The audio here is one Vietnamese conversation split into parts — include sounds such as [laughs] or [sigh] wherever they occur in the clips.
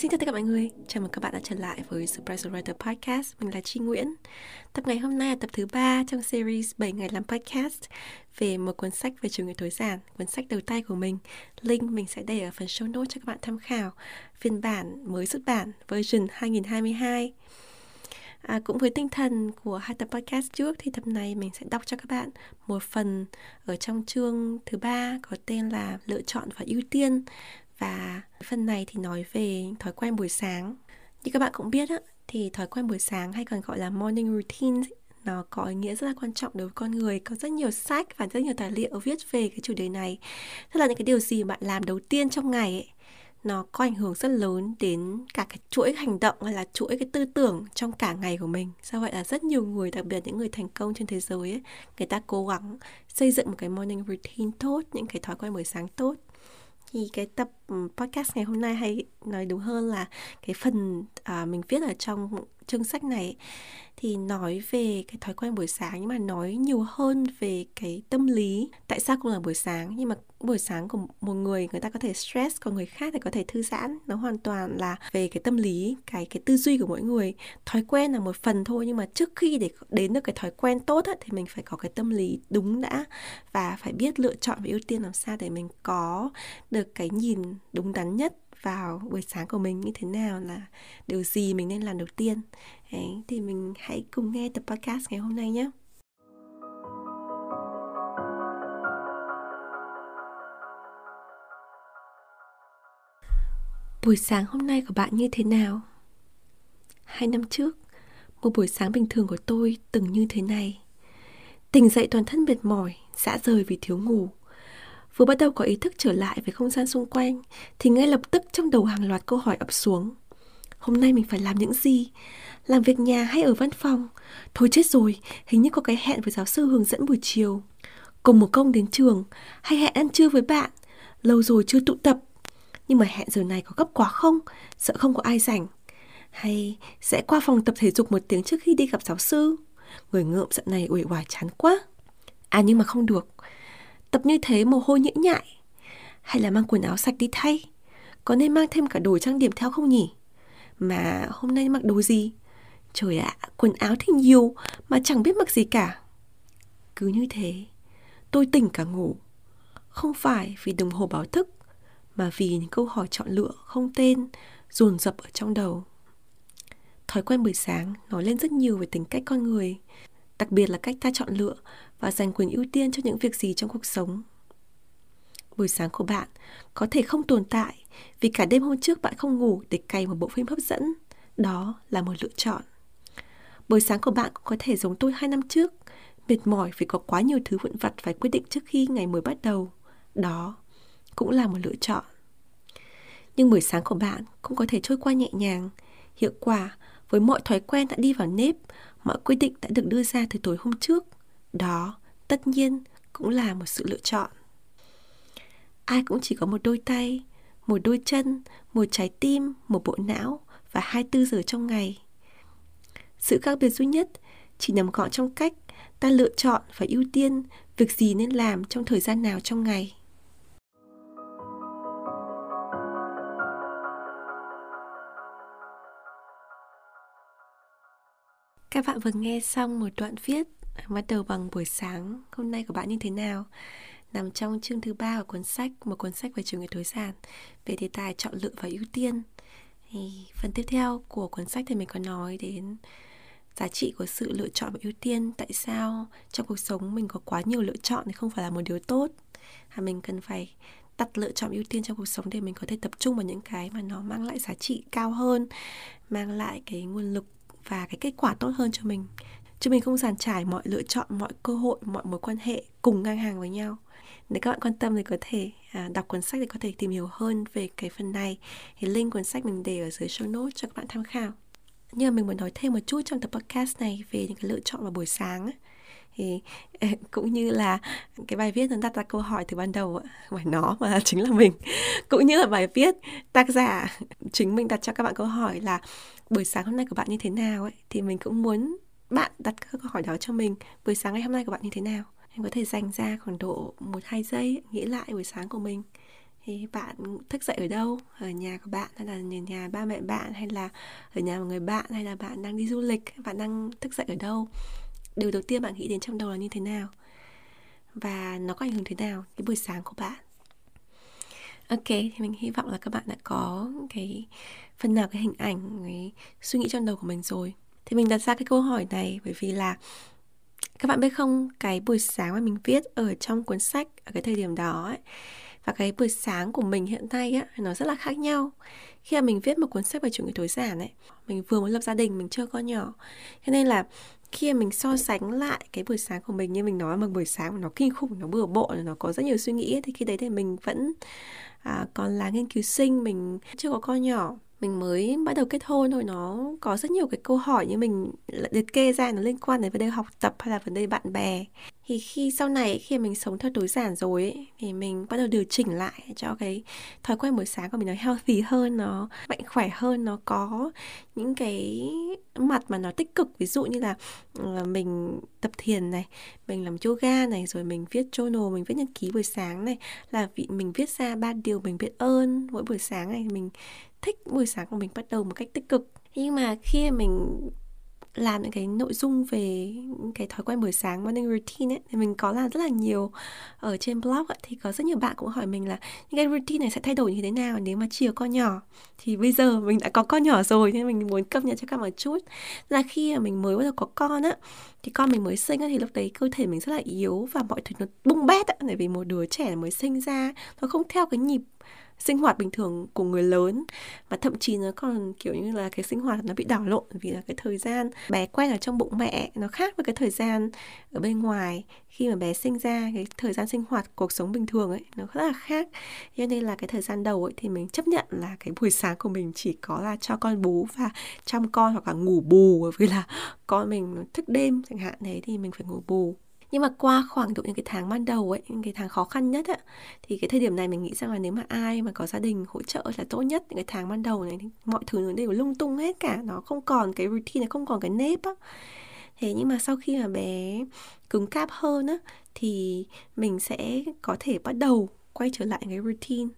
Xin chào tất cả mọi người, chào mừng các bạn đã trở lại với Surprise Writer Podcast. Mình là Chi Nguyễn. Tập ngày hôm nay là tập thứ 3 trong series 7 ngày làm podcast về một cuốn sách về chủ nghĩa tối giản, cuốn sách đầu tay của mình. Link mình sẽ để ở phần show notes cho các bạn tham khảo. Phiên bản mới xuất bản version 2022. À, cũng với tinh thần của hai tập podcast trước thì tập này mình sẽ đọc cho các bạn một phần ở trong chương thứ ba có tên là lựa chọn và ưu tiên và phần này thì nói về thói quen buổi sáng. Như các bạn cũng biết á, thì thói quen buổi sáng hay còn gọi là morning routine nó có ý nghĩa rất là quan trọng đối với con người có rất nhiều sách và rất nhiều tài liệu viết về cái chủ đề này. Tức là những cái điều gì bạn làm đầu tiên trong ngày ấy, nó có ảnh hưởng rất lớn đến cả cái chuỗi hành động hay là chuỗi cái tư tưởng trong cả ngày của mình. Do vậy là rất nhiều người đặc biệt những người thành công trên thế giới ấy, người ta cố gắng xây dựng một cái morning routine tốt những cái thói quen buổi sáng tốt thì cái tập ừ, podcast ngày hôm nay hay nói đúng hơn là cái phần à, mình viết ở trong chương sách này thì nói về cái thói quen buổi sáng nhưng mà nói nhiều hơn về cái tâm lý. Tại sao cũng là buổi sáng? Nhưng mà buổi sáng của một người người ta có thể stress còn người khác thì có thể thư giãn. Nó hoàn toàn là về cái tâm lý cái cái tư duy của mỗi người. Thói quen là một phần thôi nhưng mà trước khi để đến được cái thói quen tốt ấy, thì mình phải có cái tâm lý đúng đã. Và phải biết lựa chọn và ưu tiên làm sao để mình có được cái nhìn đúng đắn nhất vào buổi sáng của mình như thế nào là điều gì mình nên làm đầu tiên Đấy, thì mình hãy cùng nghe tập podcast ngày hôm nay nhé Buổi sáng hôm nay của bạn như thế nào? Hai năm trước, một buổi sáng bình thường của tôi từng như thế này. Tỉnh dậy toàn thân mệt mỏi, dã rời vì thiếu ngủ. Vừa bắt đầu có ý thức trở lại với không gian xung quanh thì ngay lập tức trong đầu hàng loạt câu hỏi ập xuống. Hôm nay mình phải làm những gì? Làm việc nhà hay ở văn phòng? Thôi chết rồi, hình như có cái hẹn với giáo sư hướng dẫn buổi chiều. Cùng một công đến trường hay hẹn ăn trưa với bạn? Lâu rồi chưa tụ tập. Nhưng mà hẹn giờ này có gấp quá không? Sợ không có ai rảnh. Hay sẽ qua phòng tập thể dục một tiếng trước khi đi gặp giáo sư? Người ngợm giận này uể oải chán quá. À nhưng mà không được Tập như thế mồ hôi nhễ nhại? Hay là mang quần áo sạch đi thay? Có nên mang thêm cả đồ trang điểm theo không nhỉ? Mà hôm nay mặc đồ gì? Trời ạ, quần áo thì nhiều, Mà chẳng biết mặc gì cả. Cứ như thế, Tôi tỉnh cả ngủ. Không phải vì đồng hồ báo thức, Mà vì những câu hỏi chọn lựa không tên, dồn dập ở trong đầu. Thói quen buổi sáng nói lên rất nhiều về tính cách con người đặc biệt là cách ta chọn lựa và dành quyền ưu tiên cho những việc gì trong cuộc sống. Buổi sáng của bạn có thể không tồn tại vì cả đêm hôm trước bạn không ngủ để cày một bộ phim hấp dẫn. Đó là một lựa chọn. Buổi sáng của bạn cũng có thể giống tôi hai năm trước, mệt mỏi vì có quá nhiều thứ vụn vặt phải quyết định trước khi ngày mới bắt đầu. Đó cũng là một lựa chọn. Nhưng buổi sáng của bạn cũng có thể trôi qua nhẹ nhàng, hiệu quả với mọi thói quen đã đi vào nếp mọi quyết định đã được đưa ra từ tối hôm trước. Đó, tất nhiên, cũng là một sự lựa chọn. Ai cũng chỉ có một đôi tay, một đôi chân, một trái tim, một bộ não và 24 giờ trong ngày. Sự khác biệt duy nhất, chỉ nằm gọn trong cách ta lựa chọn và ưu tiên việc gì nên làm trong thời gian nào trong ngày. Các bạn vừa nghe xong một đoạn viết bắt đầu bằng buổi sáng hôm nay của bạn như thế nào? Nằm trong chương thứ ba của cuốn sách, một cuốn sách về chủ nghĩa tối giản. Về đề tài chọn lựa và ưu tiên. Thì phần tiếp theo của cuốn sách thì mình có nói đến giá trị của sự lựa chọn và ưu tiên. Tại sao trong cuộc sống mình có quá nhiều lựa chọn thì không phải là một điều tốt? Mà mình cần phải đặt lựa chọn ưu tiên trong cuộc sống để mình có thể tập trung vào những cái mà nó mang lại giá trị cao hơn, mang lại cái nguồn lực và cái kết quả tốt hơn cho mình. Chứ mình không giàn trải mọi lựa chọn mọi cơ hội mọi mối quan hệ cùng ngang hàng với nhau. Nếu các bạn quan tâm thì có thể à, đọc cuốn sách để có thể tìm hiểu hơn về cái phần này. Thì link cuốn sách mình để ở dưới show notes cho các bạn tham khảo. Nhưng mà mình muốn nói thêm một chút trong tập podcast này về những cái lựa chọn vào buổi sáng ấy thì [laughs] cũng như là cái bài viết nó đặt ra câu hỏi từ ban đầu phải nó mà [laughs] chính là mình. Cũng như là bài viết tác giả [laughs] chính mình đặt cho các bạn câu hỏi là buổi sáng hôm nay của bạn như thế nào ấy? Thì mình cũng muốn bạn đặt các câu hỏi đó cho mình. Buổi sáng ngày hôm nay của bạn như thế nào? Em có thể dành ra khoảng độ một hai giây nghĩ lại buổi sáng của mình. Thì bạn thức dậy ở đâu? Ở nhà của bạn hay là nhà, nhà ba mẹ bạn hay là ở nhà một người bạn hay là bạn đang đi du lịch? Bạn đang thức dậy ở đâu? Điều đầu tiên bạn nghĩ đến trong đầu là như thế nào? Và nó có ảnh hưởng thế nào cái buổi sáng của bạn? Ok thì mình hy vọng là các bạn đã có cái phần nào cái hình ảnh cái suy nghĩ trong đầu của mình rồi. Thì mình đặt ra cái câu hỏi này bởi vì là các bạn biết không cái buổi sáng mà mình viết ở trong cuốn sách ở cái thời điểm đó ấy, và cái buổi sáng của mình hiện nay á nó rất là khác nhau. Khi mà mình viết một cuốn sách về chủ nghĩa tối giản ấy mình vừa mới lập gia đình mình chưa có nhỏ. Cho nên là khi mình so sánh lại cái buổi sáng của mình như mình nói mà buổi sáng nó kinh khủng nó bừa bộn nó có rất nhiều suy nghĩ thì khi đấy thì mình vẫn à, còn là nghiên cứu sinh mình chưa có con nhỏ mình mới bắt đầu kết hôn thôi nó có rất nhiều cái câu hỏi như mình liệt kê ra nó liên quan đến vấn đề học tập hay là vấn đề bạn bè. Thì khi sau này khi mình sống theo tối giản rồi ấy, thì mình bắt đầu điều chỉnh lại cho cái thói quen buổi sáng của mình nó healthy hơn nó mạnh khỏe hơn nó có những cái mặt mà nó tích cực. Ví dụ như là ờ, mình tập thiền này mình làm yoga này rồi mình viết journal mình viết nhật ký buổi sáng này là vì mình viết ra ba điều mình biết ơn mỗi buổi sáng này mình thích buổi sáng của mình bắt đầu một cách tích cực. Nhưng mà khi mình làm những cái nội dung về cái thói quen buổi sáng morning routine ấy thì mình có làm rất là nhiều ở trên blog ấy, thì có rất nhiều bạn cũng hỏi mình là những cái routine này sẽ thay đổi như thế nào nếu mà chưa có con nhỏ? Thì bây giờ mình đã có con nhỏ rồi nên mình muốn cập nhật cho các bạn một chút. Là khi mà mình mới bắt đầu có con á thì con mình mới sinh á thì lúc đấy cơ thể mình rất là yếu và mọi thứ nó bung bét á bởi vì một đứa trẻ mới sinh ra nó không theo cái nhịp sinh hoạt bình thường của người lớn. Và thậm chí nó còn kiểu như là cái sinh hoạt nó bị đảo lộn vì là cái thời gian bé quen ở trong bụng mẹ nó khác với cái thời gian ở bên ngoài. Khi mà bé sinh ra, cái thời gian sinh hoạt, cuộc sống bình thường ấy, nó rất là khác. Cho nên là cái thời gian đầu ấy thì mình chấp nhận là cái buổi sáng của mình chỉ có là cho con bú và chăm con hoặc là ngủ bù. Bởi vì là con mình thức đêm chẳng hạn đấy thì mình phải ngủ bù nhưng mà qua khoảng độ những cái tháng ban đầu ấy những cái tháng khó khăn nhất ấy, thì cái thời điểm này mình nghĩ rằng là nếu mà ai mà có gia đình hỗ trợ là tốt nhất những cái tháng ban đầu này mọi thứ nó đều lung tung hết cả nó không còn cái routine nó không còn cái nếp á. Thế nhưng mà sau khi mà bé cứng cáp hơn á thì mình sẽ có thể bắt đầu quay trở lại cái routine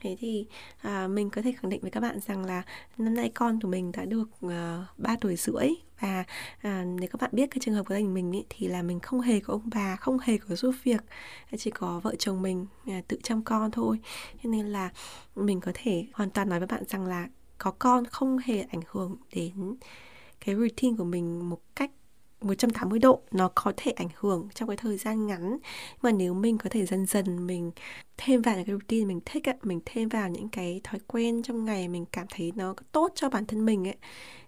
thế thì à, mình có thể khẳng định với các bạn rằng là năm nay con của mình đã được ờ, uh, 3 tuổi rưỡi. Và à, nếu các bạn biết cái trường hợp của gia đình mình ý, thì là mình không hề có ông bà không hề có giúp việc chỉ có vợ chồng mình à, tự chăm con thôi. Cho nên là mình có thể hoàn toàn nói với bạn rằng là có con không hề ảnh hưởng đến cái routine của mình một cách 180 độ nó có thể ảnh hưởng trong cái thời gian ngắn. Mà nếu mình có thể dần dần mình thêm vào những cái routine mình thích ấy, mình thêm vào những cái thói quen trong ngày mình cảm thấy nó tốt cho bản thân mình ấy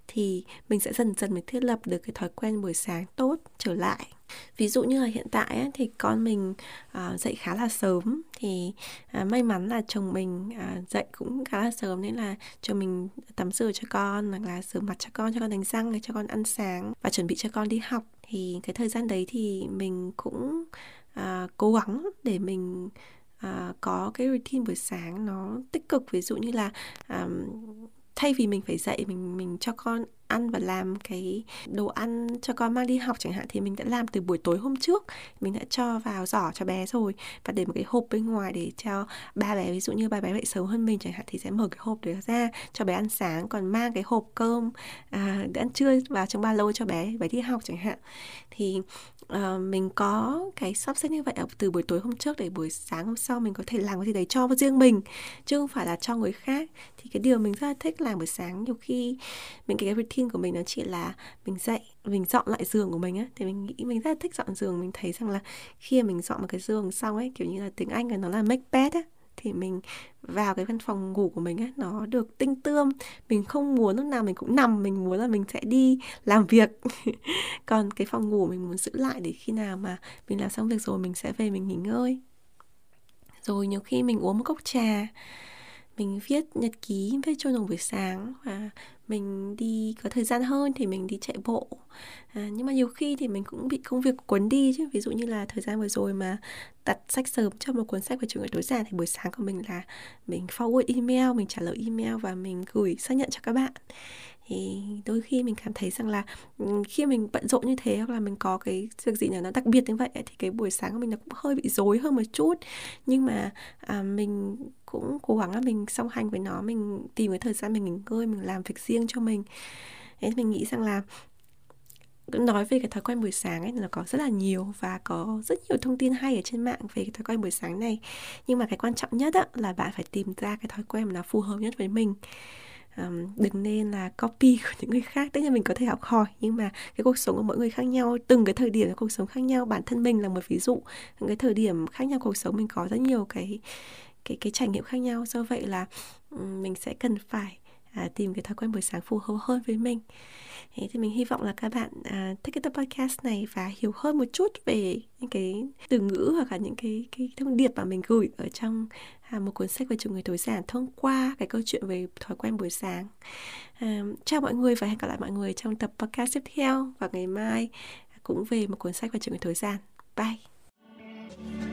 thì mình sẽ dần dần mình thiết lập được cái thói quen buổi sáng tốt trở lại ví dụ như là hiện tại ấy, thì con mình uh, dậy khá là sớm thì uh, may mắn là chồng mình uh, dậy cũng khá là sớm nên là chồng mình tắm rửa cho con hoặc là rửa mặt cho con cho con đánh răng cho con ăn sáng và chuẩn bị cho con đi học. Thì cái thời gian đấy thì mình cũng uh, cố gắng để mình uh, có cái routine buổi sáng nó tích cực. Ví dụ như là um, thay vì mình phải dậy mình mình cho con ăn và làm cái đồ ăn cho con mang đi học chẳng hạn thì mình đã làm từ buổi tối hôm trước. Mình đã cho vào giỏ cho bé rồi và để một cái hộp bên ngoài để cho ba bé ví dụ như ba bé dậy sớm hơn mình chẳng hạn thì sẽ mở cái hộp đấy ra cho bé ăn sáng. Còn mang cái hộp cơm à, để ăn trưa vào trong ba lô cho bé bé đi học chẳng hạn. Thì uh, mình có cái sắp xếp như vậy từ buổi tối hôm trước để buổi sáng hôm sau mình có thể làm cái gì đấy cho riêng mình chứ không phải là cho người khác. Thì cái điều mình rất là thích làm buổi sáng nhiều khi mình cái routine của mình nó chỉ là mình dậy mình dọn lại giường của mình á. Thì mình nghĩ mình rất là thích dọn giường. Mình thấy rằng là khi mà mình dọn một cái giường xong ấy, kiểu như là tiếng anh là nó là make bed á, thì mình vào cái văn phòng ngủ của mình ấy nó được tinh tươm. Mình không muốn lúc nào mình cũng nằm, mình muốn là mình sẽ đi làm việc. [laughs] Còn cái phòng ngủ mình muốn giữ lại để khi nào mà mình làm xong việc rồi mình sẽ về mình nghỉ ngơi. Rồi nhiều khi mình uống một cốc trà, mình viết nhật ký viết cho journal buổi sáng và mình đi có thời gian hơn thì mình đi chạy bộ. À, nhưng mà nhiều khi thì mình cũng bị công việc cuốn đi chứ. Ví dụ như là thời gian vừa rồi mà đặt sách sớm cho một cuốn sách về chủ nghĩa tối giản thì buổi sáng của mình là mình forward email mình trả lời email và mình gửi xác nhận cho các bạn. Thì đôi khi mình cảm thấy rằng là ừ, khi mình bận rộn như thế hoặc là mình có cái việc gì nào nó đặc biệt như vậy thì cái buổi sáng của mình nó cũng hơi bị rối hơn một chút. Nhưng mà à, mình cũng cố gắng là mình song hành với nó mình tìm cái thời gian mình nghỉ ngơi mình làm việc riêng cho mình. Thế mình nghĩ rằng là nói về cái thói quen buổi sáng ấy nó có rất là nhiều và có rất nhiều thông tin hay ở trên mạng về cái thói quen buổi sáng này. Nhưng mà cái quan trọng nhất á, là bạn phải tìm ra cái thói quen mà nó phù hợp nhất với mình. Um, đừng nên là copy của những người khác tất nhiên mình có thể học hỏi nhưng mà cái cuộc sống của mỗi người khác nhau từng cái thời điểm của cuộc sống khác nhau. Bản thân mình là một ví dụ những cái thời điểm khác nhau cuộc sống mình có rất nhiều cái cái cái trải nghiệm khác nhau. Do vậy là um, mình sẽ cần phải à, tìm cái thói quen buổi sáng phù hợp hơn với mình Thế thì mình hy vọng là các bạn à, thích cái tập podcast này và hiểu hơn một chút về những cái từ ngữ hoặc là những cái cái thông điệp mà mình gửi ở trong à, một cuốn sách về chủ người tối giản thông qua cái câu chuyện về thói quen buổi sáng. À, chào mọi người và hẹn gặp lại mọi người trong tập podcast tiếp theo và ngày mai à, cũng về một cuốn sách về chủ người tối giản. Bye!